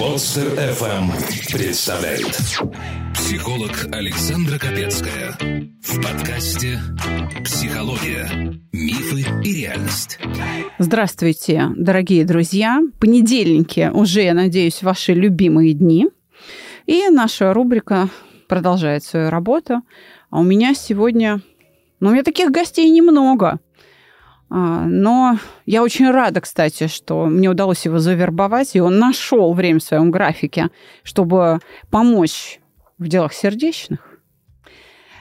Подстер FM представляет Психолог Александра Капецкая в подкасте «Психология. Мифы и реальность». Здравствуйте, дорогие друзья. Понедельники уже, я надеюсь, ваши любимые дни. И наша рубрика продолжает свою работу. А у меня сегодня... Ну, у меня таких гостей немного. А, но я очень рада, кстати, что мне удалось его завербовать, и он нашел время в своем графике, чтобы помочь в делах сердечных.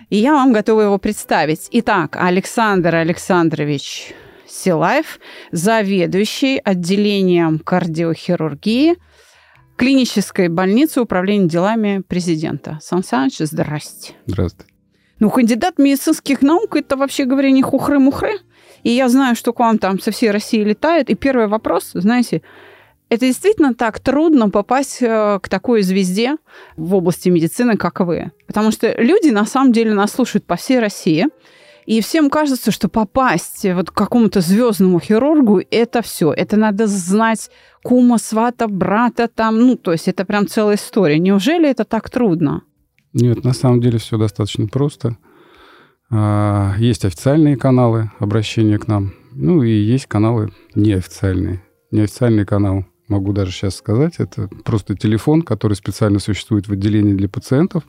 И я вам готова его представить. Итак, Александр Александрович Силаев, заведующий отделением кардиохирургии клинической больницы управления делами президента. Сан Саныч, здрасте. Здравствуйте. Ну, кандидат медицинских наук – это, вообще говоря, не хухры-мухры. И я знаю, что к вам там со всей России летает. И первый вопрос, знаете, это действительно так трудно попасть э, к такой звезде в области медицины, как вы. Потому что люди на самом деле нас слушают по всей России. И всем кажется, что попасть вот к какому-то звездному хирургу это все. Это надо знать кума, свата, брата там. Ну, то есть это прям целая история. Неужели это так трудно? Нет, на самом деле все достаточно просто. А, есть официальные каналы обращения к нам, ну и есть каналы неофициальные. Неофициальный канал, могу даже сейчас сказать, это просто телефон, который специально существует в отделении для пациентов,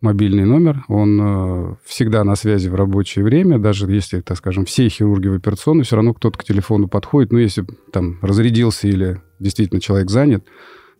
мобильный номер, он э, всегда на связи в рабочее время, даже если, так скажем, все хирурги в операционной, все равно кто-то к телефону подходит, ну, если там разрядился или действительно человек занят,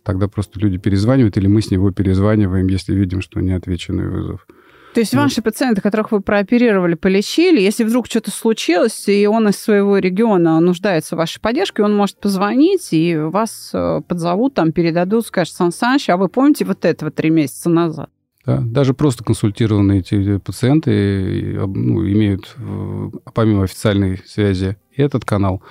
тогда просто люди перезванивают, или мы с него перезваниваем, если видим, что не отвеченный вызов. То есть ваши пациенты, которых вы прооперировали, полечили, если вдруг что-то случилось, и он из своего региона нуждается в вашей поддержке, он может позвонить, и вас э, подзовут, там передадут, скажут, Сан Саныч, а вы помните вот этого три месяца назад? Да, даже просто консультированные эти пациенты ну, имеют, э, помимо официальной связи, этот канал.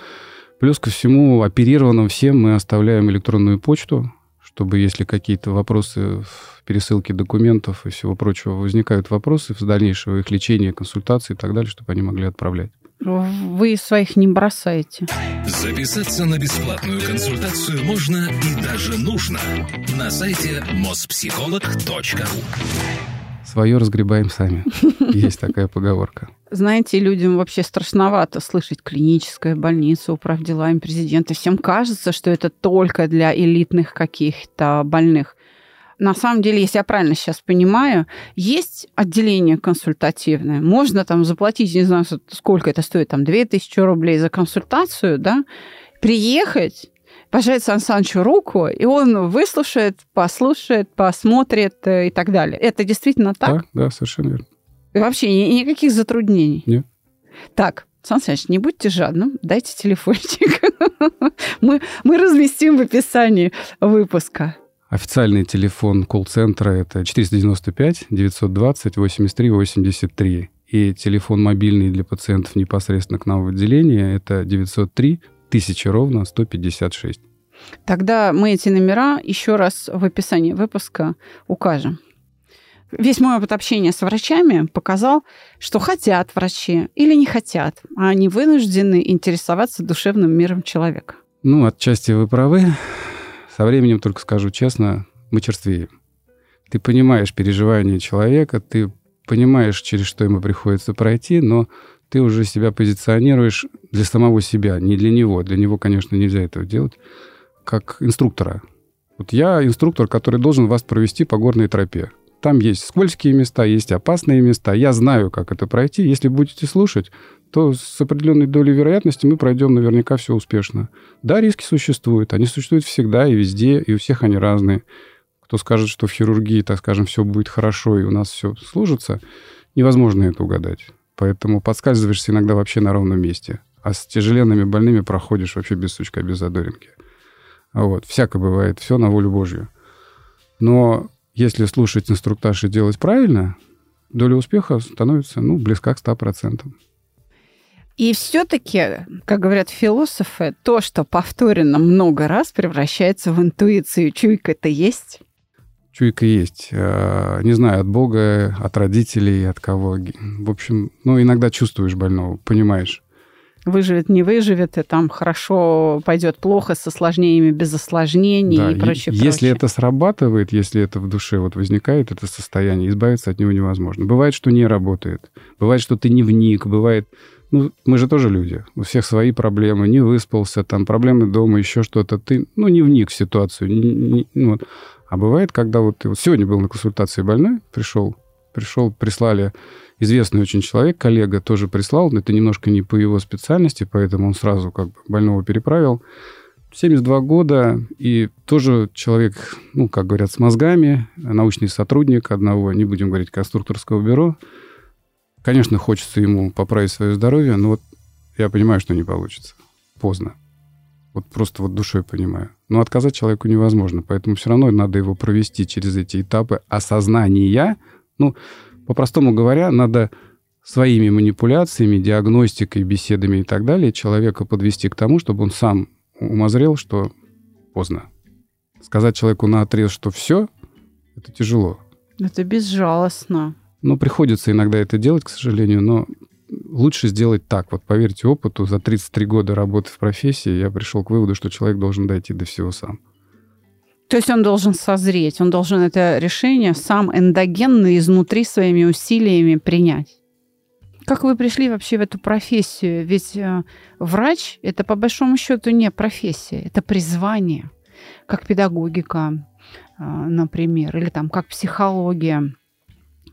Плюс ко всему, оперированным всем мы оставляем электронную почту, чтобы если какие-то вопросы в пересылке документов и всего прочего возникают вопросы в дальнейшего их лечения, консультации и так далее, чтобы они могли отправлять. Вы своих не бросаете. Записаться на бесплатную консультацию можно и даже нужно на сайте mospsycholog.ru Свое разгребаем сами. Есть такая поговорка. Знаете, людям вообще страшновато слышать клиническая больница, управ делами президента. Всем кажется, что это только для элитных каких-то больных. На самом деле, если я правильно сейчас понимаю, есть отделение консультативное. Можно там заплатить, не знаю, сколько это стоит, там 2000 рублей за консультацию, да, приехать, пожать Сан Санычу руку, и он выслушает, послушает, посмотрит э, и так далее. Это действительно так? Да, да, совершенно верно. Вообще никаких затруднений? Нет. Так, Сан Саныч, не будьте жадным, дайте телефончик. мы, мы разместим в описании выпуска. Официальный телефон колл-центра это 495 920 83 83. И телефон мобильный для пациентов непосредственно к нам в отделение это 903 1000 ровно 156. Тогда мы эти номера еще раз в описании выпуска укажем. Весь мой опыт общения с врачами показал, что хотят врачи или не хотят, а они вынуждены интересоваться душевным миром человека. Ну, отчасти вы правы. Со временем, только скажу честно, мы черствеем. Ты понимаешь переживания человека, ты понимаешь, через что ему приходится пройти, но ты уже себя позиционируешь для самого себя, не для него. Для него, конечно, нельзя этого делать, как инструктора. Вот я инструктор, который должен вас провести по горной тропе. Там есть скользкие места, есть опасные места. Я знаю, как это пройти. Если будете слушать, то с определенной долей вероятности мы пройдем наверняка все успешно. Да, риски существуют. Они существуют всегда и везде, и у всех они разные. Кто скажет, что в хирургии, так скажем, все будет хорошо и у нас все служится, невозможно это угадать. Поэтому подскальзываешься иногда вообще на ровном месте. А с тяжеленными больными проходишь вообще без сучка, без задоринки. Вот. Всякое бывает. Все на волю Божью. Но если слушать инструктаж и делать правильно, доля успеха становится, ну, близка к 100%. И все-таки, как говорят философы, то, что повторено много раз, превращается в интуицию. Чуйка-то есть? Чуйка есть. А, не знаю, от Бога, от родителей, от кого. В общем, ну, иногда чувствуешь больного, понимаешь, выживет, не выживет, и там хорошо пойдет плохо с осложнениями, без осложнений Да, и прочее. Если прочее. это срабатывает, если это в душе вот возникает, это состояние, избавиться от него невозможно. Бывает, что не работает. Бывает, что ты не вник. Бывает... Ну, мы же тоже люди. У всех свои проблемы. Не выспался, там проблемы дома, еще что-то. Ты, ну, не вник в ситуацию. не- не- ну, вот. А бывает, когда вот ты... Вот сегодня был на консультации больной, пришел, пришел, прислали известный очень человек, коллега тоже прислал, но это немножко не по его специальности, поэтому он сразу как бы больного переправил. 72 года, и тоже человек, ну, как говорят, с мозгами, научный сотрудник одного, не будем говорить, конструкторского бюро. Конечно, хочется ему поправить свое здоровье, но вот я понимаю, что не получится. Поздно. Вот просто вот душой понимаю. Но отказать человеку невозможно, поэтому все равно надо его провести через эти этапы осознания. Ну, по-простому говоря, надо своими манипуляциями, диагностикой, беседами и так далее человека подвести к тому, чтобы он сам умозрел, что поздно. Сказать человеку на отрез, что все, это тяжело. Это безжалостно. Но приходится иногда это делать, к сожалению, но лучше сделать так. Вот поверьте опыту, за 33 года работы в профессии я пришел к выводу, что человек должен дойти до всего сам. То есть он должен созреть, он должен это решение сам эндогенно изнутри своими усилиями принять. Как вы пришли вообще в эту профессию? Ведь э, врач это по большому счету не профессия, это призвание, как педагогика, э, например, или там как психология.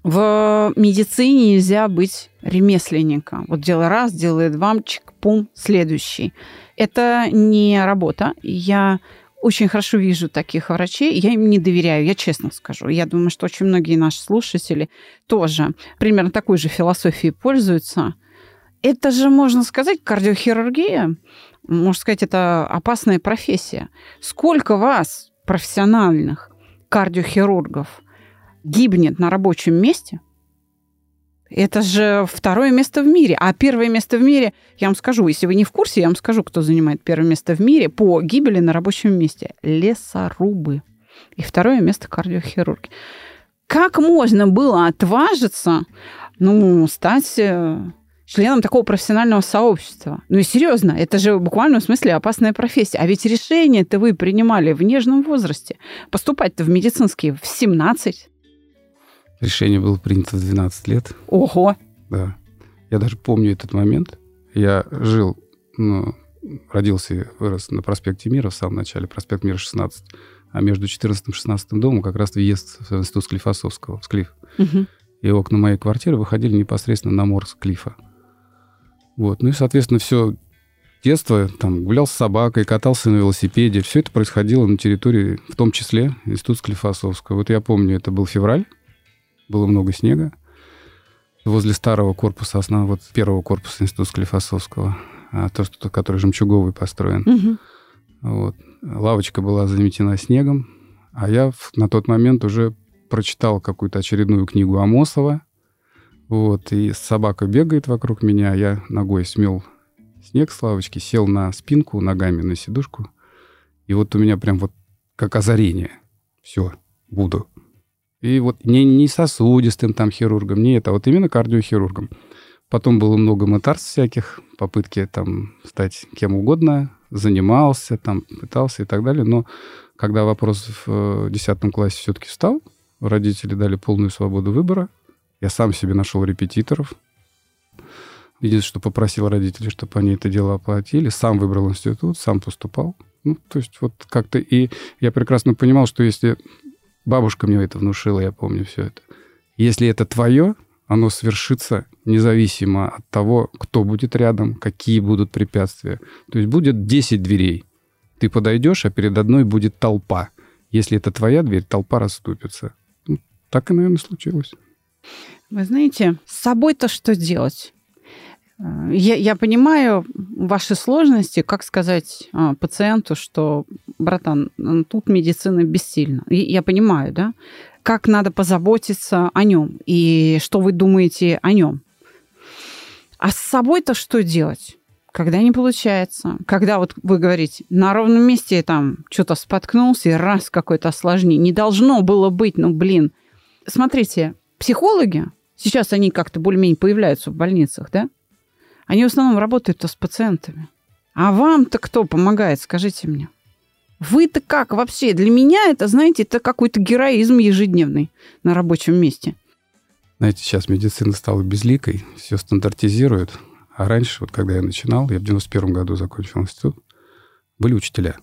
В медицине нельзя быть ремесленником. Вот делай раз, делай два, чик, пум, следующий. Это не работа. Я очень хорошо вижу таких врачей. Я им не доверяю, я честно скажу. Я думаю, что очень многие наши слушатели тоже примерно такой же философией пользуются. Это же, можно сказать, кардиохирургия. Можно сказать, это опасная профессия. Сколько вас, профессиональных кардиохирургов, гибнет на рабочем месте? Это же второе место в мире. А первое место в мире, я вам скажу, если вы не в курсе, я вам скажу, кто занимает первое место в мире по гибели на рабочем месте. Лесорубы. И второе место кардиохирурги. Как можно было отважиться, ну, стать э, членом такого профессионального сообщества? Ну и серьезно, это же в буквальном смысле опасная профессия. А ведь решение-то вы принимали в нежном возрасте. Поступать-то в медицинский в 17. Решение было принято в 12 лет. Ого! Да. Я даже помню этот момент. Я жил, ну, родился и вырос на проспекте Мира, в самом начале, проспект Мира 16. А между 14 и 16 домом как раз въезд в институт Склифосовского, в Склиф. Мгм. И окна моей квартиры выходили непосредственно на морс Клифа. Вот. Ну и, соответственно, все детство, там, гулял с собакой, катался на велосипеде. Все это происходило на территории, в том числе, институт Склифосовского. Вот я помню, это был февраль, было много снега. Возле старого корпуса, основного, вот первого корпуса института Склифосовского, а, то, что, который жемчуговый построен. Мгм. Вот. Лавочка была заметена снегом, а я в- на тот момент уже прочитал какую-то очередную книгу Амосова. Вот, и собака бегает вокруг меня, я ногой смел снег с лавочки, сел на спинку ногами на сидушку. И вот у меня прям вот как озарение. Все, буду. И вот не, не сосудистым там хирургом, не это, а вот именно кардиохирургом. Потом было много мытарств всяких, попытки там стать кем угодно, занимался, там пытался и так далее. Но когда вопрос в э, 10 классе все-таки встал, родители дали полную свободу выбора. Я сам себе нашел репетиторов. Единственное, что попросил родителей, чтобы они это дело оплатили. Сам выбрал институт, сам поступал. Ну, то есть вот как-то... И я прекрасно понимал, что если... Бабушка мне это внушила, я помню все это. Если это твое, оно свершится независимо от того, кто будет рядом, какие будут препятствия. То есть будет 10 дверей. Ты подойдешь, а перед одной будет толпа. Если это твоя дверь, толпа расступится. Ну, так и, наверное, случилось. Вы знаете, с собой-то что делать? Э, Я, я понимаю ваши сложности, как сказать а, пациенту, что, братан, тут медицина бессильна. Я понимаю, да? Как надо позаботиться о нем и что вы думаете о нем. А с собой-то что делать? Когда не получается, когда вот вы говорите, на ровном месте там что-то споткнулся, и раз какое-то осложнение. Не должно было быть, ну блин. Смотрите, психологи, сейчас они как-то более-менее появляются в больницах, да? Они в основном работают-то с пациентами. А вам-то кто помогает, скажите мне? Вы-то как вообще? Для меня это, знаете, это какой-то героизм ежедневный на рабочем месте. Знаете, сейчас медицина стала безликой, все стандартизируют. А раньше, вот когда я начинал, я в 91 году закончил институт, были учителя.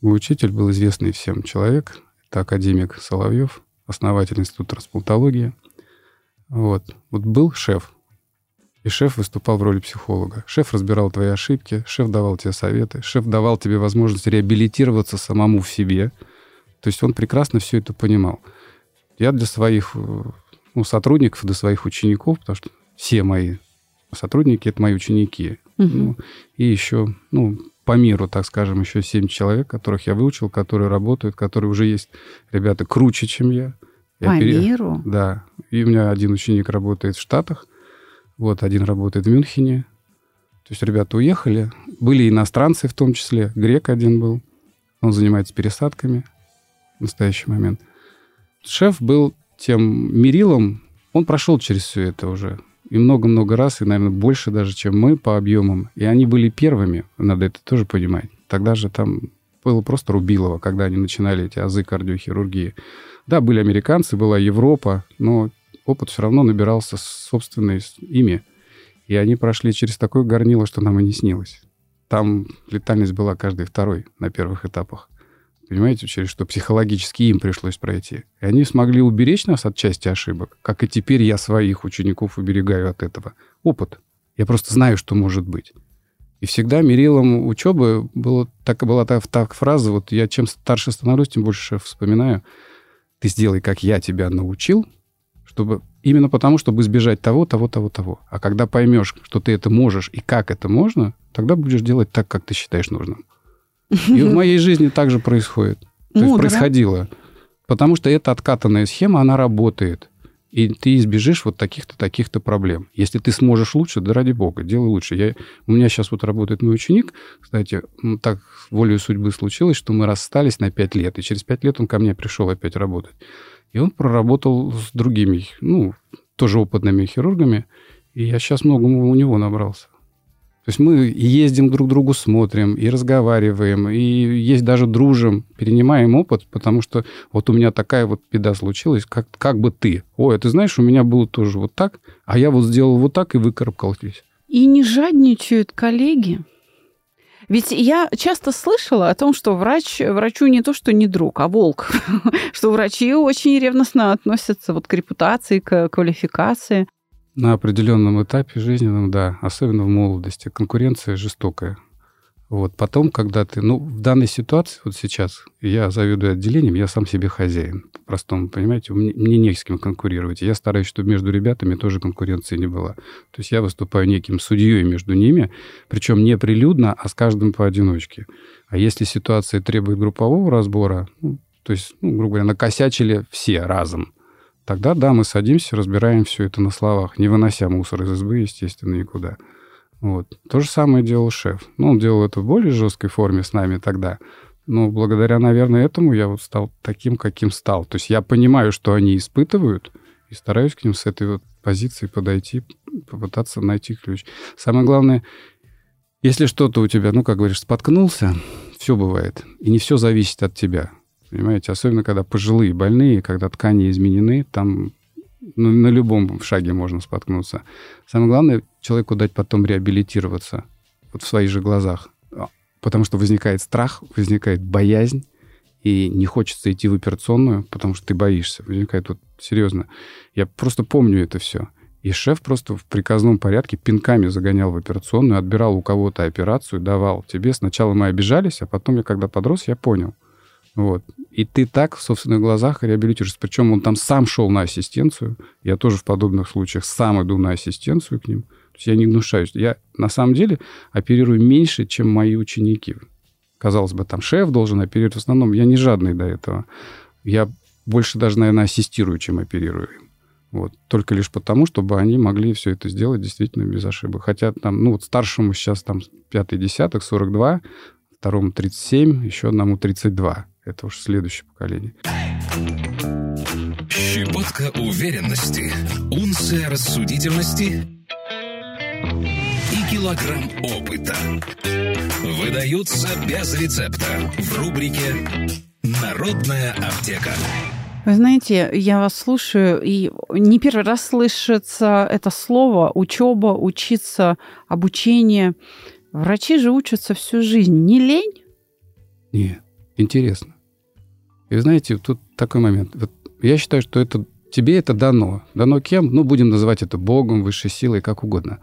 Мой учитель был известный всем человек. Это академик Соловьев, основатель Института трансплантологии. Вот. Вот был шеф. И шеф выступал в роли психолога. Шеф разбирал твои ошибки, шеф давал тебе советы, шеф давал тебе возможность реабилитироваться самому в себе. То есть он прекрасно все это понимал. Я для своих э, ну, сотрудников, для своих учеников, потому что все мои сотрудники — это мои ученики. Угу. Ну, и еще, ну, по миру, так скажем, еще семь человек, которых я выучил, которые работают, которые уже есть ребята круче, чем я. я По пере- миру? Да. И у меня один ученик работает в Штатах, вот один работает в Мюнхене. То есть ребята уехали. Были иностранцы в том числе. Грек один был. Он занимается пересадками в настоящий момент. Шеф был тем мерилом. Он прошел через все это уже. И много-много раз, и, наверное, больше даже, чем мы по объемам. И они были первыми, надо это тоже понимать. Тогда же там было просто рубилово, когда они начинали эти азы кардиохирургии. Да, были американцы, была Европа, но опыт все равно набирался собственный ими. И они прошли через такое горнило, что нам и не снилось. Там летальность была каждый второй на первых этапах. Понимаете, через что психологически им пришлось пройти. И они смогли уберечь нас от части ошибок, как и теперь я своих учеников уберегаю от этого. Опыт. Я просто знаю, что может быть. И всегда мерилом учебы было, так, была та, та фраза, вот я чем старше становлюсь, тем больше вспоминаю, ты сделай, как я тебя научил, чтобы именно потому, чтобы избежать того, того, того, того. А когда поймешь, что ты это можешь и как это можно, тогда будешь делать так, как ты считаешь нужным. И в моей жизни также происходит. То есть Мудро. происходило. Потому что эта откатанная схема, она работает. И ты избежишь вот таких-то, таких-то проблем. Если ты сможешь лучше, да ради бога, делай лучше. Я, у меня сейчас вот работает мой ученик, кстати, м, так волею судьбы случилось, что мы расстались на пять лет, и через пять лет он ко мне пришел опять работать. И он проработал с другими, ну, тоже опытными хирургами, и я сейчас многому у него набрался. То есть мы ездим друг к другу, смотрим, и разговариваем, и есть даже дружим, перенимаем опыт, потому что вот у меня такая вот беда случилась, как, как бы ты. Ой, а ты знаешь, у меня было тоже вот так, а я вот сделал вот так и выкарабкался. И не жадничают коллеги. Ведь я часто слышала о том, что врач врачу не то, что не друг, а волк. что врачи очень ревностно относятся вот к репутации, к квалификации. На определенном этапе жизненном, да, особенно в молодости, конкуренция жестокая. Вот потом, когда ты, ну, в данной ситуации, вот сейчас, я заведую отделением, я сам себе хозяин, по-простому, понимаете, мне, мне не с кем конкурировать. Я стараюсь, чтобы между ребятами тоже конкуренции не было. То есть я выступаю неким судьей между ними, причем не прилюдно, а с каждым поодиночке. А если ситуация требует группового разбора, ну, то есть, ну, грубо говоря, накосячили все разом, Тогда, да, мы садимся, разбираем все это на словах, не вынося мусор из избы, естественно, никуда. Вот. То же самое делал шеф. Ну, он делал это в более жесткой форме с нами тогда. Но благодаря, наверное, этому я вот стал таким, каким стал. То есть я понимаю, что они испытывают, и стараюсь к ним с этой вот позиции подойти, попытаться найти ключ. Самое главное, если что-то у тебя, ну, как говоришь, споткнулся, все бывает. И не все зависит от тебя. Понимаете, особенно когда пожилые, больные, когда ткани изменены, там ну, на любом шаге можно споткнуться. Самое главное человеку дать потом реабилитироваться вот в своих же глазах. А, Потому что возникает страх, возникает боязнь, и не хочется идти в операционную, потому что ты боишься. Возникает вот серьезно. Я просто помню это все. И шеф просто в приказном порядке пинками загонял в операционную, отбирал у кого-то операцию, давал тебе. Сначала мы обижались, а потом я, когда подрос, я понял. Вот. И ты так в собственных глазах реабилитируешься. Причем он там сам шел на ассистенцию. Я тоже в подобных случаях сам иду на ассистенцию к ним. То есть я не гнушаюсь. Я на самом деле оперирую меньше, чем мои ученики. Казалось бы, там шеф должен оперировать. В основном я не жадный до этого. Я больше даже, наверное, ассистирую, чем оперирую. Вот. Только лишь потому, чтобы они могли все это сделать действительно без ошибок. Хотя там, ну вот старшему сейчас там пятый десяток, 42, второму 37, еще одному 32. Это уж следующее поколение. Щепотка уверенности, унция рассудительности и килограмм опыта. Выдаются без рецепта в рубрике «Народная аптека». Вы знаете, я вас слушаю, и не первый раз слышится это слово учеба, учиться, обучение. Врачи же учатся всю жизнь. Не лень? Нет, интересно. И знаете, тут такой момент. Вот я считаю, что это тебе это дано. Дано кем? Ну, будем называть это Богом, высшей силой, как угодно.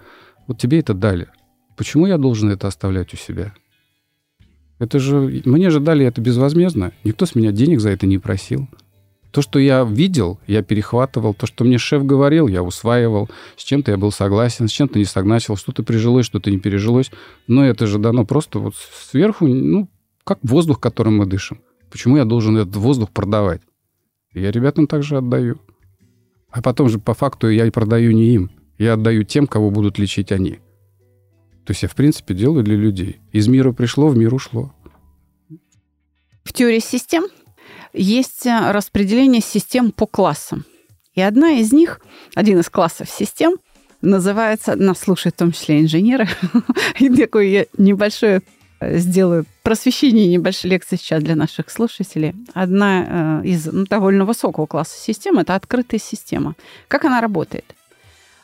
Вот тебе это дали. Почему я должен это оставлять у себя? Это же... Мне же дали это безвозмездно. Никто с меня денег за это не просил. То, что я видел, я перехватывал. То, что мне шеф говорил, я усваивал. С чем-то я был согласен, с чем-то не согласен. Что-то прижилось, что-то не пережилось. Но это же дано просто вот сверху, ну, как воздух, которым мы дышим. Почему я должен этот воздух продавать? Я ребятам также отдаю. А потом же по факту я и продаю не им. Я отдаю тем, кого будут лечить они. То есть я, в принципе, делаю для людей. Из мира пришло, в мир ушло. В теории систем есть э, распределение систем по классам. И одна из них, один из классов систем, называется, нас слушают в том числе инженеры, и такое небольшое сделаю просвещение небольшой лекции сейчас для наших слушателей. Одна э, из ну, довольно высокого класса систем – это открытая система. Как она работает?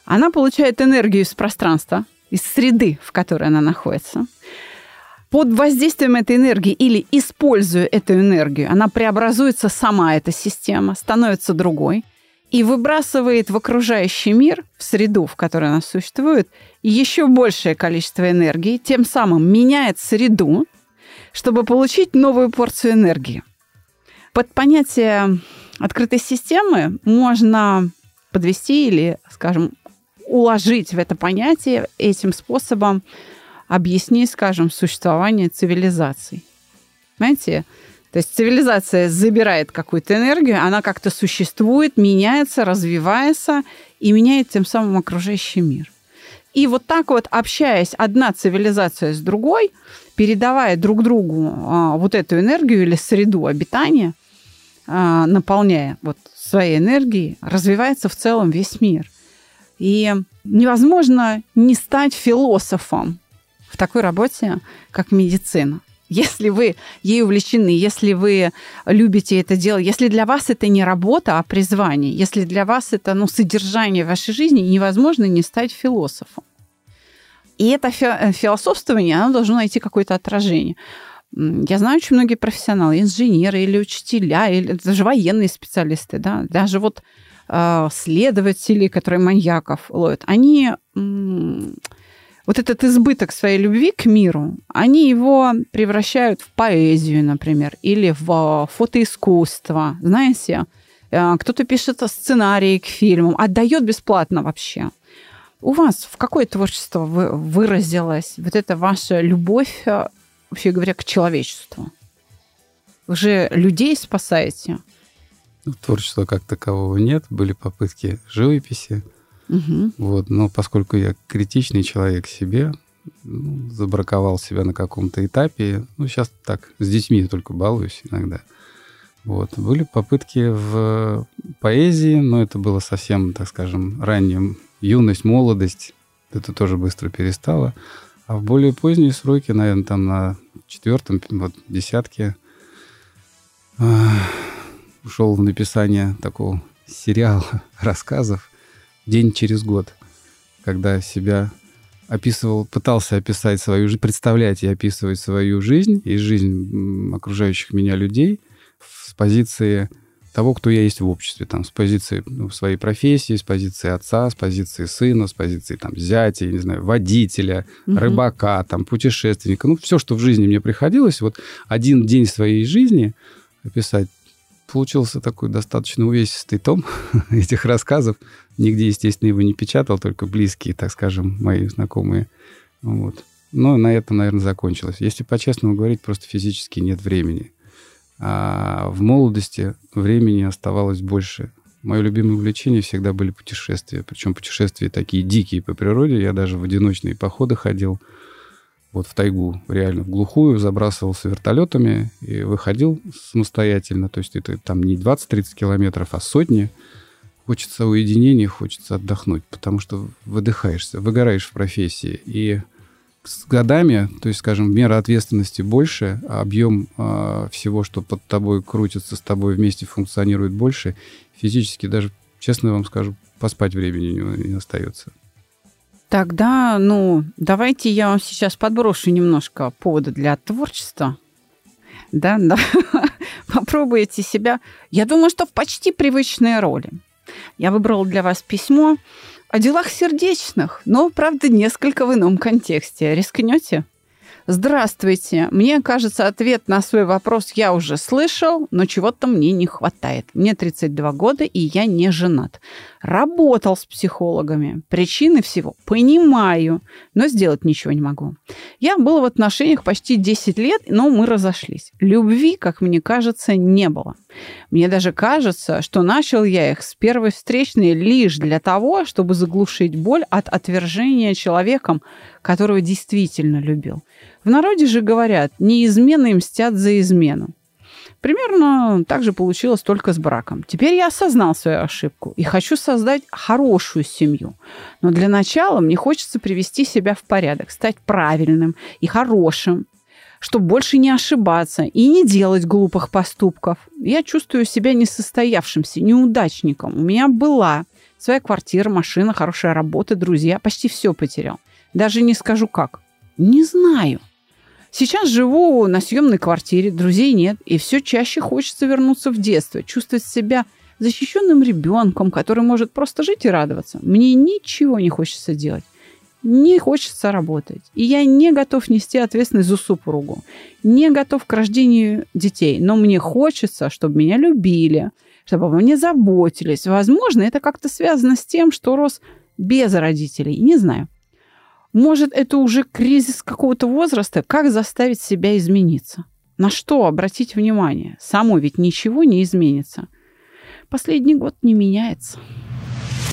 Она получает энергию из пространства, из среды, в которой она находится – под воздействием этой энергии или используя эту энергию, она преобразуется сама, эта система, становится другой и выбрасывает в окружающий мир, в среду, в которой она существует, еще большее количество энергии, тем самым меняет среду, чтобы получить новую порцию энергии. Под понятие открытой системы можно подвести или, скажем, уложить в это понятие этим способом объясни, скажем, существование цивилизаций. Понимаете? То есть цивилизация забирает какую-то энергию, она как-то существует, меняется, развивается и меняет тем самым окружающий мир. И вот так вот, общаясь одна цивилизация с другой, передавая друг другу а, вот эту энергию или среду обитания, а, наполняя вот своей энергией, развивается в целом весь мир. И невозможно не стать философом, в такой работе, как медицина. Если вы ей увлечены, если вы любите это дело, если для вас это не работа, а призвание, если для вас это ну, содержание вашей жизни, невозможно не стать философом. И это э, философствование, оно должно найти какое-то отражение. Я знаю очень многие профессионалы, инженеры или учителя, или даже военные специалисты, да, даже вот э, следователи, которые маньяков ловят, они вот этот избыток своей любви к миру, они его превращают в поэзию, например, или в фотоискусство. Знаете, э, кто-то пишет сценарии к фильмам, отдает бесплатно вообще. У вас в какое творчество выразилась вот эта ваша любовь, э, вообще говоря, к человечеству? Вы же людей спасаете. Ну, творчества как такового нет. Были попытки живописи, Угу. Вот, но поскольку я критичный человек себе, ну, забраковал себя на каком-то этапе, ну, сейчас так, с детьми только балуюсь иногда. Вот. Были попытки в поэзии, но это было совсем, так скажем, ранним юность, молодость. Это тоже быстро перестало. А в более поздние сроки, наверное, там на четвертом, вот, десятке ушел в написание такого сериала рассказов день через год, когда себя описывал, пытался описать свою жизнь, представлять и описывать свою жизнь и жизнь окружающих меня людей с позиции того, кто я есть в обществе, там, с позиции ну, своей профессии, с позиции отца, с позиции сына, с позиции там, зятя, не знаю, водителя, угу. рыбака, там, путешественника. Ну, все, что в жизни мне приходилось, вот один день своей жизни описать получился такой достаточно увесистый том этих рассказов. Нигде, естественно, его не печатал, только близкие, так скажем, мои знакомые. Вот. Но на этом, наверное, закончилось. Если по-честному говорить, просто физически нет времени. А в молодости времени оставалось больше. Мое любимое увлечение всегда были путешествия. Причем путешествия такие дикие по природе. Я даже в одиночные походы ходил вот в тайгу, реально в глухую, забрасывался вертолетами и выходил самостоятельно. То есть это там не 20-30 километров, а сотни. Хочется уединения, хочется отдохнуть, потому что выдыхаешься, выгораешь в профессии. И с годами, то есть, скажем, мера ответственности больше, а объем э, всего, что под тобой крутится, с тобой вместе функционирует больше, физически даже, честно вам скажу, поспать времени не, не остается. Тогда, ну, давайте я вам сейчас подброшу немножко повода для творчества. Да, да. Попробуйте себя. Я думаю, что в почти привычной роли. Я выбрала для вас письмо о делах сердечных, но, правда, несколько в ином контексте. Рискнете? Здравствуйте. Мне кажется, ответ на свой вопрос я уже слышал, но чего-то мне не хватает. Мне 32 года, и я не женат. Работал с психологами. Причины всего понимаю, но сделать ничего не могу. Я был в отношениях почти 10 лет, но мы разошлись. Любви, как мне кажется, не было. Мне даже кажется, что начал я их с первой встречной лишь для того, чтобы заглушить боль от отвержения человеком, которого действительно любил. В народе же говорят, неизменные мстят за измену. Примерно так же получилось только с браком. Теперь я осознал свою ошибку и хочу создать хорошую семью. Но для начала мне хочется привести себя в порядок, стать правильным и хорошим, чтобы больше не ошибаться и не делать глупых поступков. Я чувствую себя несостоявшимся, неудачником. У меня была своя квартира, машина, хорошая работа, друзья. Почти все потерял. Даже не скажу как. Не знаю. Сейчас живу на съемной квартире, друзей нет, и все чаще хочется вернуться в детство, чувствовать себя защищенным ребенком, который может просто жить и радоваться. Мне ничего не хочется делать. Не хочется работать. И я не готов нести ответственность за супругу. Не готов к рождению детей. Но мне хочется, чтобы меня любили, чтобы обо мне заботились. Возможно, это как-то связано с тем, что рос без родителей. Не знаю. Может, это уже кризис какого-то возраста? Как заставить себя измениться? На что обратить внимание? Само ведь ничего не изменится. Последний год не меняется.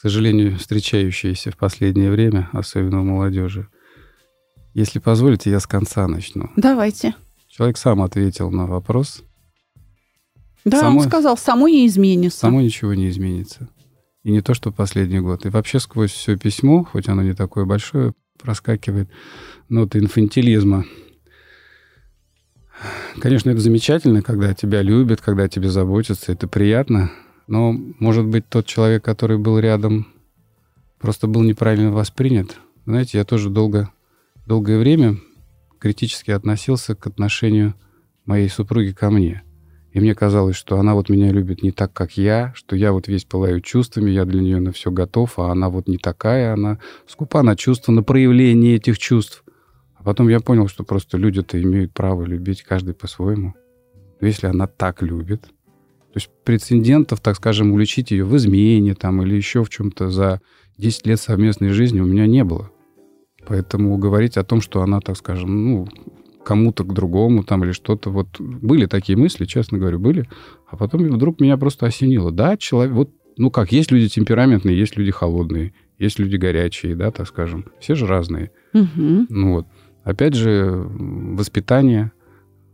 к сожалению, встречающаяся в последнее время, особенно у молодежи. Если позволите, я с конца начну. Давайте. Человек сам ответил на вопрос. Да, само, он сказал, само не изменится. Само ничего не изменится. И не то, что последний год. И вообще сквозь все письмо, хоть оно не такое большое, проскакивает нота инфантилизма. Конечно, это замечательно, когда тебя любят, когда тебе заботятся, это приятно. Но, может быть, тот человек, который был рядом, просто был неправильно воспринят. Знаете, я тоже долго, долгое время критически относился к отношению моей супруги ко мне. И мне казалось, что она вот меня любит не так, как я, что я вот весь пылаю чувствами, я для нее на все готов, а она вот не такая, она скупа на чувства, на проявление этих чувств. А потом я понял, что просто люди-то имеют право любить каждый по-своему. Но если она так любит, то есть прецедентов, так скажем, уличить ее в измене там, или еще в чем-то за 10 лет совместной жизни у меня не было. Поэтому говорить о том, что она, так скажем, ну, кому-то к другому там или что-то, вот были такие мысли, честно говорю, были. А потом вдруг меня просто осенило. Да, человек, вот, ну как, есть люди темпераментные, есть люди холодные, есть люди горячие, да, так скажем. Все же разные. Угу. Ну вот. Опять же, воспитание.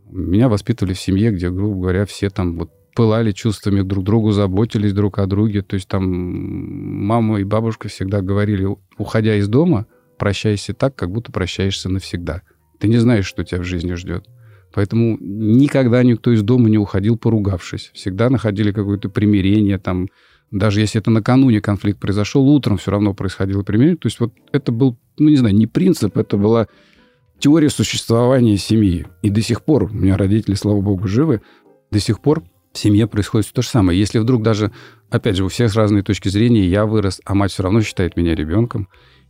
Меня воспитывали в семье, где, грубо говоря, все там вот пылали чувствами друг другу, заботились друг о друге. То есть там мама и бабушка всегда говорили, уходя из дома, прощайся так, как будто прощаешься навсегда. Ты не знаешь, что тебя в жизни ждет. Поэтому никогда никто из дома не уходил, поругавшись. Всегда находили какое-то примирение, там, даже если это накануне конфликт произошел, утром все равно происходило примирение. То есть вот это был, ну, не знаю, не принцип, это была теория существования семьи. И до сих пор, у меня родители, слава богу, живы, до сих пор в семье происходит то же самое. Если вдруг даже, опять же, у всех разные точки зрения, я вырос, а мать все равно считает меня ребенком,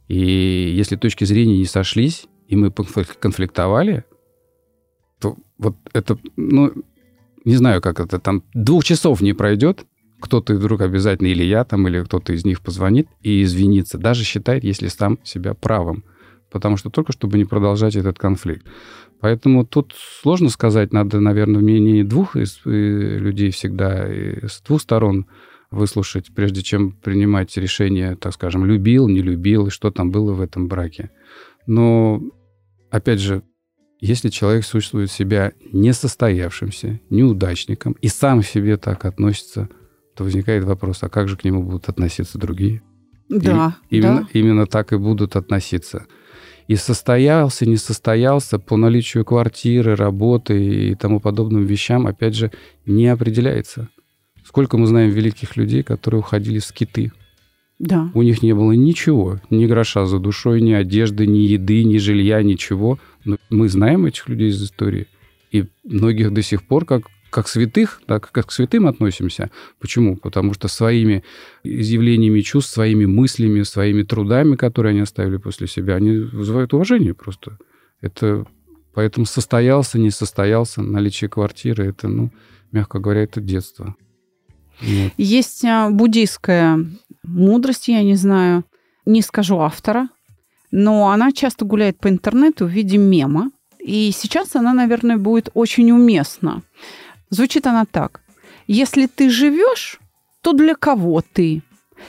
и если точки зрения не сошлись, и мы конфликтовали, то вот это, ну, не знаю, как это, там двух часов не пройдет, кто-то вдруг обязательно, или я там, или кто-то из них позвонит и извинится, даже считает, если сам себя правым. потому что только чтобы не продолжать этот конфликт. Поэтому тут сложно сказать, надо, наверное, мнение двух из, э, людей всегда, и с двух сторон выслушать, прежде чем принимать решение, так скажем, любил, не любил, и что там было в этом браке. Но, опять же, если человек чувствует себя несостоявшимся, неудачником, и сам к себе так относится, то возникает вопрос, а как же к нему будут относиться другие? Да. И, именно, да. именно так и будут относиться. И состоялся, не состоялся по наличию квартиры, работы и тому подобным вещам, опять же, не определяется. Сколько мы знаем великих людей, которые уходили в скиты. Да. У них не было ничего, ни гроша за душой, ни одежды, ни еды, ни жилья, ничего. Но мы знаем этих людей из истории. И многих до сих пор как как святых, да, как к святым относимся. Почему? Потому что своими изъявлениями чувств, своими мыслями, своими трудами, которые они оставили после себя, они вызывают уважение просто. Это поэтому состоялся, не состоялся, наличие квартиры, это, ну, мягко говоря, это детство. Вот. Есть а, буддийская мудрость, я не знаю, не скажу автора, но она часто гуляет по интернету в виде мема. И сейчас она, наверное, будет очень уместна. Звучит она так. Если ты живешь, то для кого ты?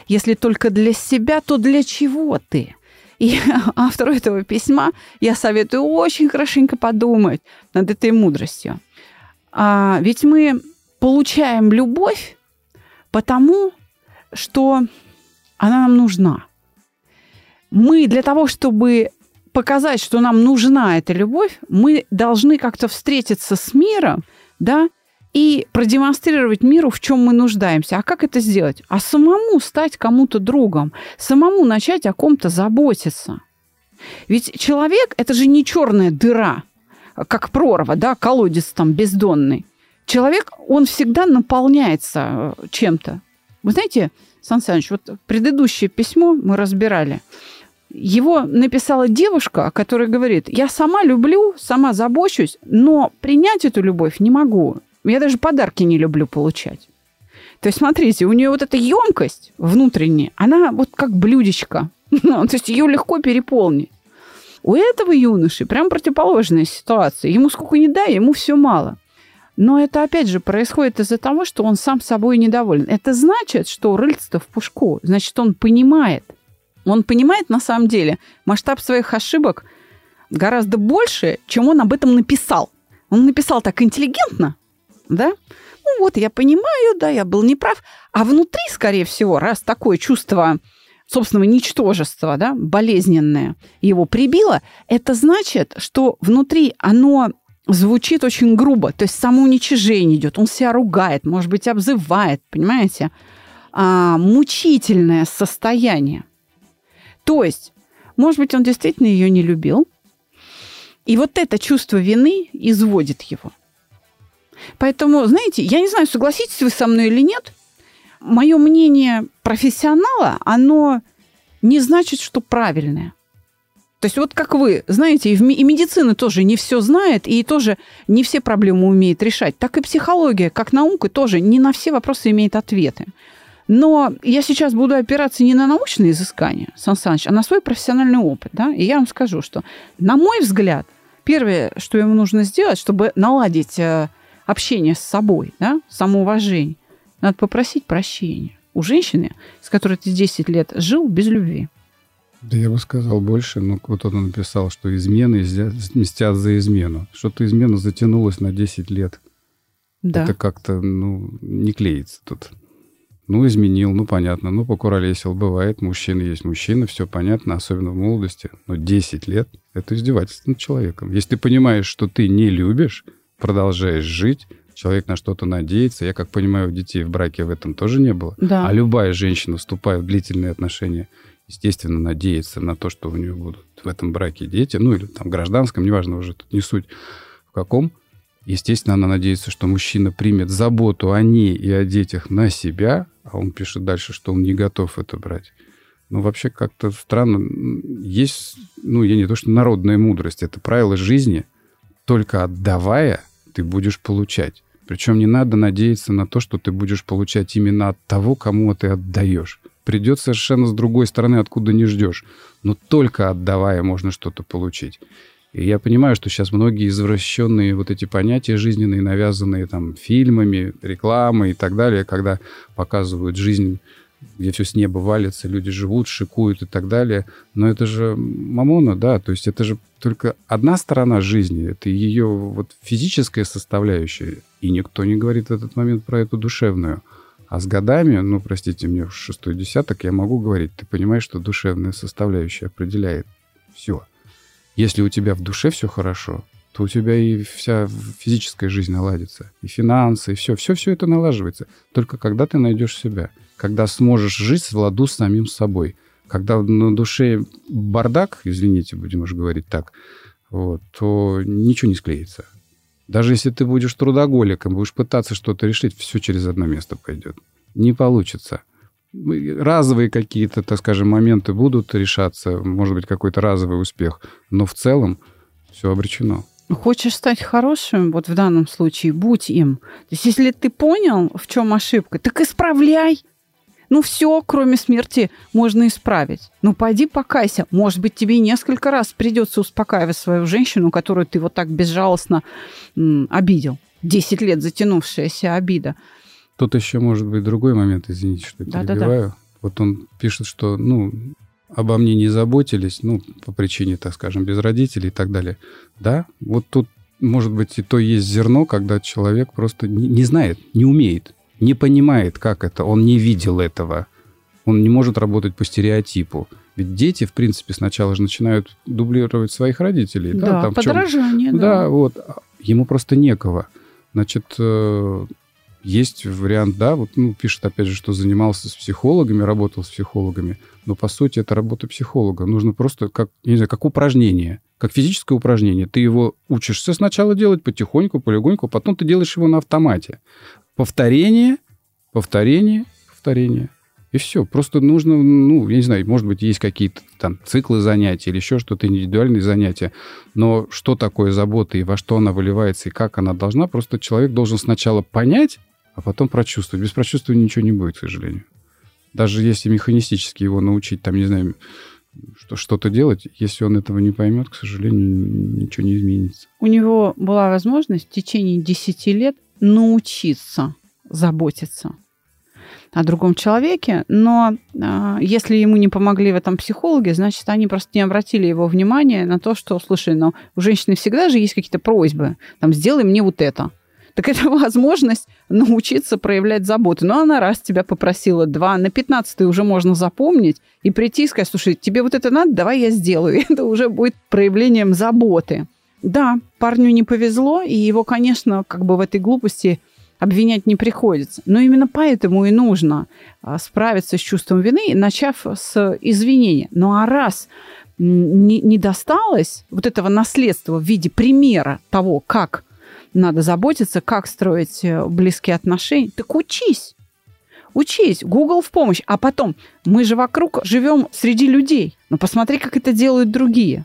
Если только для себя, то для чего ты? И автору этого письма я советую очень хорошенько подумать над этой мудростью. А, ведь мы получаем любовь потому, что она нам нужна. Мы для того, чтобы показать, что нам нужна эта любовь, мы должны как-то встретиться с миром, да, и продемонстрировать миру, в чем мы нуждаемся. А как это сделать? А самому стать кому-то другом, самому начать о ком-то заботиться. Ведь человек – это же не черная дыра, как прорва, да, колодец там бездонный. Человек, он всегда наполняется э, чем-то. Вы знаете, Сан Саныч, вот предыдущее письмо мы разбирали. Его написала девушка, которая говорит, я сама люблю, сама забочусь, но принять эту любовь не могу. Я даже подарки не люблю получать. То есть, смотрите, у нее вот эта емкость внутренняя, она вот как блюдечко. Ну, то есть ее легко переполнить. У этого юноши прям противоположная ситуация. Ему сколько не дай, ему все мало. Но это, опять же, происходит из-за того, что он сам собой недоволен. Это значит, что рыльце в пушку. Значит, он понимает. Он понимает на самом деле масштаб своих ошибок гораздо больше, чем он об этом написал. Он написал так интеллигентно, да? Ну вот, я понимаю, да, я был неправ. А внутри, скорее всего, раз такое чувство собственного ничтожества, да, болезненное, его прибило, это значит, что внутри оно звучит очень грубо, то есть самоуничижение идет, он себя ругает, может быть, обзывает, понимаете? А, мучительное состояние. То есть, может быть, он действительно ее не любил, и вот это чувство вины изводит его. Поэтому, знаете, я не знаю, согласитесь вы со мной или нет, мое мнение профессионала, оно не значит, что правильное. То есть вот как вы, знаете, и, медицина тоже не все знает, и тоже не все проблемы умеет решать. Так и психология, как наука, тоже не на все вопросы имеет ответы. Но я сейчас буду опираться не на научные изыскания, Сан Саныч, а на свой профессиональный опыт. Да? И я вам скажу, что, на мой взгляд, первое, что ему нужно сделать, чтобы наладить общение с собой, да, самоуважение. Надо попросить прощения у женщины, с которой ты 10 лет жил без любви. Да я бы сказал больше, но вот он написал, что измены мстят за измену. Что-то измена затянулась на 10 лет. Да. Это как-то, ну, не клеится тут. Ну, изменил, ну, понятно, ну, покуролесил. Бывает, мужчина есть мужчина, все понятно, особенно в молодости. Но 10 лет — это издевательство над человеком. Если ты понимаешь, что ты не любишь, продолжаешь жить, человек на что-то надеется. Я как понимаю, у детей в браке в этом тоже не было. Да. А любая женщина, вступая в длительные отношения, естественно, надеется на то, что у нее будут в этом браке дети, ну или там гражданском, неважно уже, тут не суть в каком. Естественно, она надеется, что мужчина примет заботу о ней и о детях на себя, а он пишет дальше, что он не готов это брать. Ну, вообще как-то странно. Есть, ну, я не то, что народная мудрость, это правило жизни. Только отдавая, ты будешь получать. Причем не надо надеяться на то, что ты будешь получать именно от того, кому ты отдаешь. придет совершенно с другой стороны, откуда не ждешь. Но только отдавая можно что-то получить. И я понимаю, что сейчас многие извращенные вот эти понятия жизненные, навязанные там фильмами, рекламой и так далее, когда показывают жизнь где все с неба валится, люди живут, шикуют и так далее. Но это же мамона, да, то есть это же только одна сторона жизни, это ее вот физическая составляющая, и никто не говорит в этот момент про эту душевную. А с годами, ну, простите мне, шестой десяток я могу говорить, ты понимаешь, что душевная составляющая определяет все. Если у тебя в душе все хорошо, то у тебя и вся физическая жизнь наладится, и финансы, и все, все, все это налаживается. Только когда ты найдешь себя, когда сможешь жить в ладу с самим собой, когда на душе бардак, извините, будем уже говорить так, вот, то ничего не склеится. Даже если ты будешь трудоголиком, будешь пытаться что-то решить, все через одно место пойдет. Не получится. Разовые какие-то, так скажем, моменты будут решаться, может быть, какой-то разовый успех, но в целом все обречено. Хочешь стать хорошим, вот в данном случае, будь им. То есть, если ты понял, в чем ошибка, так исправляй. Ну, все, кроме смерти, можно исправить. Ну, пойди покайся. Может быть, тебе несколько раз придется успокаивать свою женщину, которую ты вот так безжалостно м, обидел. Десять лет затянувшаяся обида. Тут еще может быть другой момент, извините, что я да, перебиваю. Да, да. Вот он пишет, что, ну, обо мне не заботились, ну, по причине, так скажем, без родителей и так далее. Да, вот тут, может быть, и то есть зерно, когда человек просто не, не знает, не умеет не понимает, как это, он не видел этого. Он не может работать по стереотипу. Ведь дети, в принципе, сначала же начинают дублировать своих родителей. Да, да там подражание. Да. да, вот. Ему просто некого. Значит, э, есть вариант, да, вот, ну, пишет, опять же, что занимался с психологами, работал с психологами, но, по сути, это работа психолога. Нужно просто, как, не знаю, как упражнение, как физическое упражнение. Ты его учишься сначала делать потихоньку, полегоньку, потом ты делаешь его на автомате повторение, повторение, повторение. И все. Просто нужно, ну, я не знаю, может быть, есть какие-то там циклы занятий или еще что-то, индивидуальные занятия. Но что такое забота и во что она выливается, и как она должна, просто человек должен сначала понять, а потом прочувствовать. Без прочувствования ничего не будет, к сожалению. Даже если механистически его научить, там, не знаю, что, что-то делать, если он этого не поймет, к сожалению, ничего не изменится. У него была возможность в течение 10 лет научиться заботиться о другом человеке, но э, если ему не помогли в этом психологи, значит, они просто не обратили его внимания на то, что, слушай, ну, у женщины всегда же есть какие-то просьбы, там, сделай мне вот это. Так это возможность научиться проявлять заботу. Но она раз тебя попросила, два, на пятнадцатый уже можно запомнить и прийти и сказать, слушай, тебе вот это надо, давай я сделаю. Это уже будет проявлением заботы. Да, парню не повезло, и его, конечно, как бы в этой глупости обвинять не приходится. Но именно поэтому и нужно а, справиться с чувством вины, начав с извинения. Ну а раз не, не досталось вот этого наследства в виде примера того, как надо заботиться, как строить э, близкие отношения, так учись. Учись, Google в помощь. А потом, мы же вокруг живем среди людей. Но ну, посмотри, как это делают другие.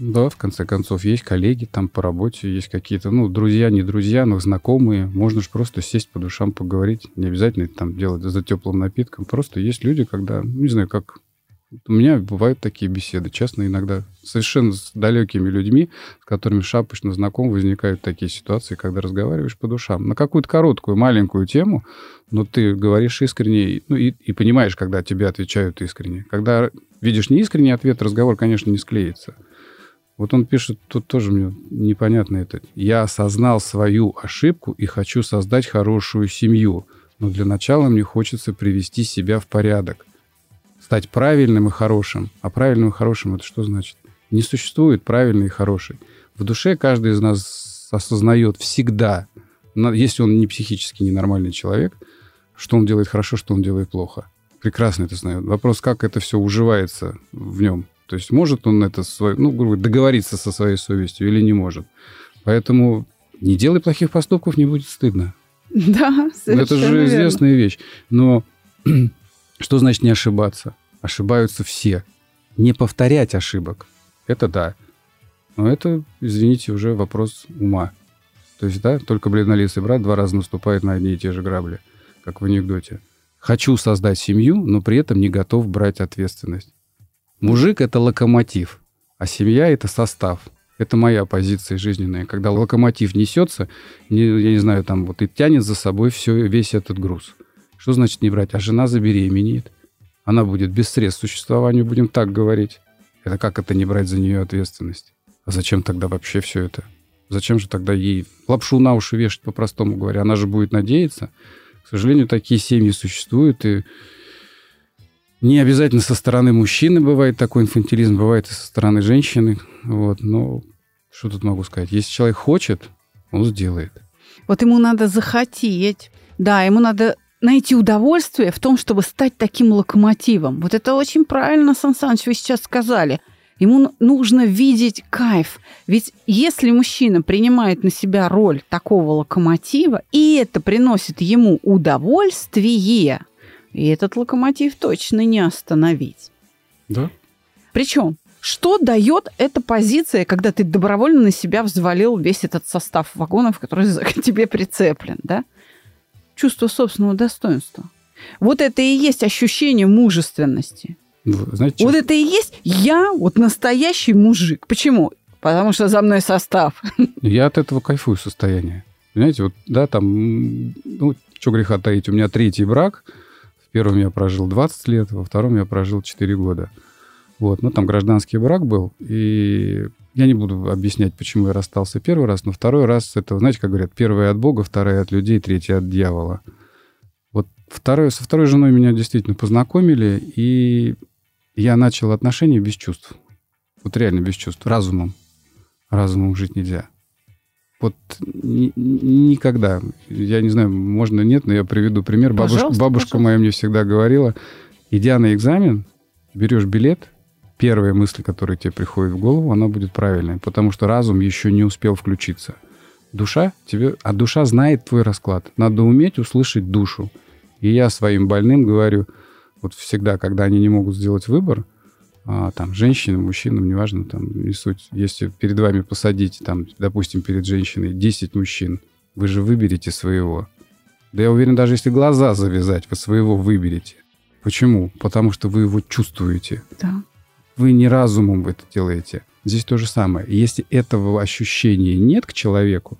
Да, в конце концов, есть коллеги там по работе, есть какие-то, ну, друзья, не друзья, но знакомые. Можно же просто сесть по душам, поговорить. Не обязательно там делать за теплым напитком. Просто есть люди, когда, не знаю, как... У меня бывают такие беседы, честно, иногда совершенно с далекими людьми, с которыми шапочно знаком, возникают такие ситуации, когда разговариваешь по душам. На какую-то короткую, маленькую тему, но ты говоришь искренне, ну, и, и понимаешь, когда тебе отвечают искренне. Когда видишь неискренний ответ, разговор, конечно, не склеится. Вот он пишет, тут тоже мне непонятно это. Я осознал свою ошибку и хочу создать хорошую семью. Но для начала мне хочется привести себя в порядок. Стать правильным и хорошим. А правильным и хорошим это что значит? Не существует правильный и хороший. В душе каждый из нас осознает всегда, если он не психически ненормальный человек, что он делает хорошо, что он делает плохо. Прекрасно это знает. Вопрос, как это все уживается в нем. То есть может он это, свой, ну, грубо договориться со своей совестью или не может. Поэтому не делай плохих поступков, не будет стыдно. Да, совершенно Это же известная вещь. Но что значит не ошибаться? Ошибаются все. Не повторять ошибок. Это да. Но это, извините, уже вопрос ума. То есть, да, только бледнолицый брат два раза наступает на одни и те же грабли, как в анекдоте. Хочу создать семью, но при этом не готов брать ответственность. Мужик — это локомотив, а семья — это состав. Это моя позиция жизненная. Когда локомотив несется, не, я не знаю, там вот и тянет за собой все, весь этот груз. Что значит не брать? А жена забеременеет. Она будет без средств существования, будем так говорить. Это как это не брать за нее ответственность? А зачем тогда вообще все это? Зачем же тогда ей лапшу на уши вешать, по-простому говоря? Она же будет надеяться. К сожалению, такие семьи существуют, и не обязательно со стороны мужчины бывает такой инфантилизм, бывает и со стороны женщины. Вот. Но что тут могу сказать? Если человек хочет, он сделает. Вот ему надо захотеть. Да, ему надо найти удовольствие в том, чтобы стать таким локомотивом. Вот это очень правильно, Сан Саныч, вы сейчас сказали. Ему нужно видеть кайф. Ведь если мужчина принимает на себя роль такого локомотива, и это приносит ему удовольствие, и этот локомотив точно не остановить. Да. Причем, что дает эта позиция, когда ты добровольно на себя взвалил весь этот состав вагонов, который к тебе прицеплен, да? Чувство собственного достоинства. Вот это и есть ощущение мужественности. Знаете, вот это и есть я, вот настоящий мужик. Почему? Потому что за мной состав. Я от этого кайфую состояние. Понимаете, вот, да, там, ну, что греха таить, у меня третий брак. Первом я прожил 20 лет, во втором я прожил 4 года. Вот, ну, там гражданский брак был, и я не буду объяснять, почему я расстался первый раз, но второй раз это, знаете, как говорят, первый от Бога, второй от людей, третий от дьявола. Вот второй, со второй женой меня действительно познакомили, и я начал отношения без чувств. Вот реально без чувств. Разумом. Разумом жить нельзя. Вот ни, никогда. Я не знаю, можно нет, но я приведу пример. Бабушка, бабушка пожалуйста. моя мне всегда говорила, идя на экзамен, берешь билет, первая мысль, которая тебе приходит в голову, она будет правильной, потому что разум еще не успел включиться. Душа тебе, а душа знает твой расклад. Надо уметь услышать душу. И я своим больным говорю, вот всегда, когда они не могут сделать выбор, а, там, женщинам, мужчинам, неважно, там, не суть. Если перед вами посадить, там, допустим, перед женщиной 10 мужчин, вы же выберете своего. Да я уверен, даже если глаза завязать, вы своего выберете. Почему? Потому что вы его чувствуете. Да. Вы не разумом это делаете. Здесь то же самое. Если этого ощущения нет к человеку,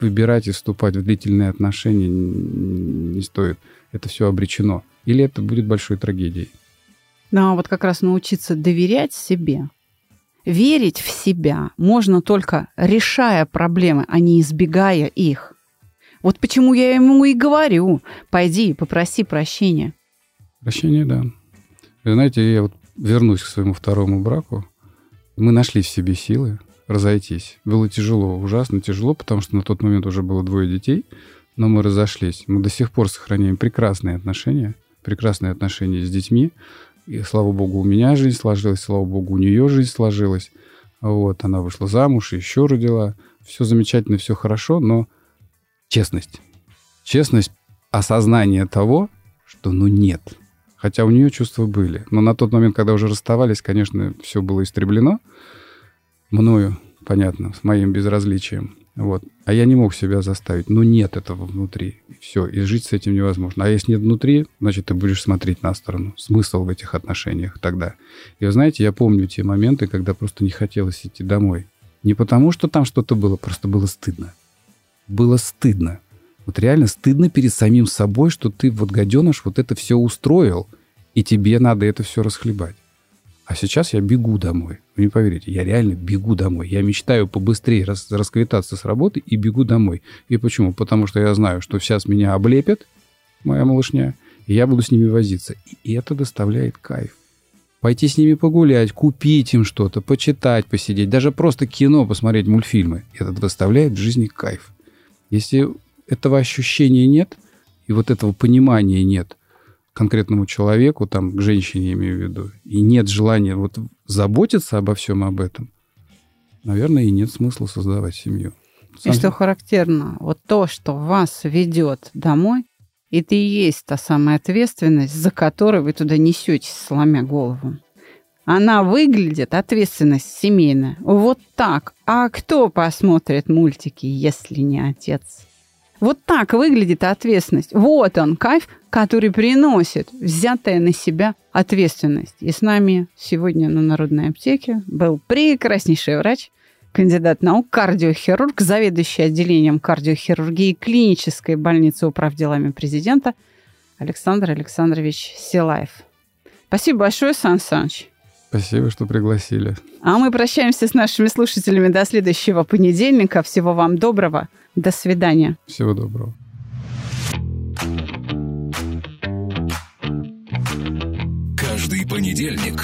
выбирать и вступать в длительные отношения не стоит. Это все обречено или это будет большой трагедией. Да, вот как раз научиться доверять себе. Верить в себя можно только решая проблемы, а не избегая их. Вот почему я ему и говорю, пойди, попроси прощения. Прощение, да. Вы знаете, я вот вернусь к своему второму браку. Мы нашли в себе силы разойтись. Было тяжело, ужасно тяжело, потому что на тот момент уже было двое детей, но мы разошлись. Мы до сих пор сохраняем прекрасные отношения – прекрасные отношения с детьми. И, слава богу, у меня жизнь сложилась, слава богу, у нее жизнь сложилась. Вот, она вышла замуж, еще родила. Все замечательно, все хорошо, но честность. Честность осознание того, что ну нет. Хотя у нее чувства были. Но на тот момент, когда уже расставались, конечно, все было истреблено мною, понятно, с моим безразличием. Вот. А я не мог себя заставить. Ну, нет этого внутри. Все. И жить с этим невозможно. А если нет внутри, значит, ты будешь смотреть на сторону. Смысл в этих отношениях тогда. И вы знаете, я помню те моменты, когда просто не хотелось идти домой. Не потому, что там что-то было, просто было стыдно. Было стыдно. Вот реально стыдно перед самим собой, что ты вот гаденыш вот это все устроил, и тебе надо это все расхлебать. А сейчас я бегу домой. Вы не поверите, я реально бегу домой. Я мечтаю побыстрее рас, расквитаться с работы и бегу домой. И почему? Потому что я знаю, что сейчас меня облепят, моя малышня, и я буду с ними возиться. И это доставляет кайф. Пойти с ними погулять, купить им что-то, почитать, посидеть, даже просто кино посмотреть, мультфильмы. Это доставляет в жизни кайф. Если этого ощущения нет, и вот этого понимания нет – конкретному человеку, там, к женщине имею в виду, и нет желания вот заботиться обо всем об этом, наверное, и нет смысла создавать семью. Сам... И что характерно, вот то, что вас ведет домой, это и есть та самая ответственность, за которой вы туда несетесь, сломя голову. Она выглядит, ответственность семейная, вот так. А кто посмотрит мультики, если не отец? Вот так выглядит ответственность. Вот он, кайф, который приносит взятая на себя ответственность. И с нами сегодня на Народной аптеке был прекраснейший врач, кандидат наук, кардиохирург, заведующий отделением кардиохирургии клинической больницы управ делами президента Александр Александрович Силаев. Спасибо большое, Сан Саныч. Спасибо, что пригласили. А мы прощаемся с нашими слушателями до следующего понедельника. Всего вам доброго. До свидания. Всего доброго. Каждый понедельник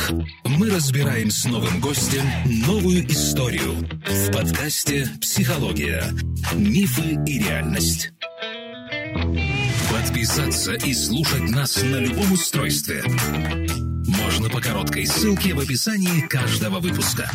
мы разбираем с новым гостем новую историю в подкасте «Психология. Мифы и реальность». Подписаться и слушать нас на любом устройстве можно по короткой ссылке в описании каждого выпуска.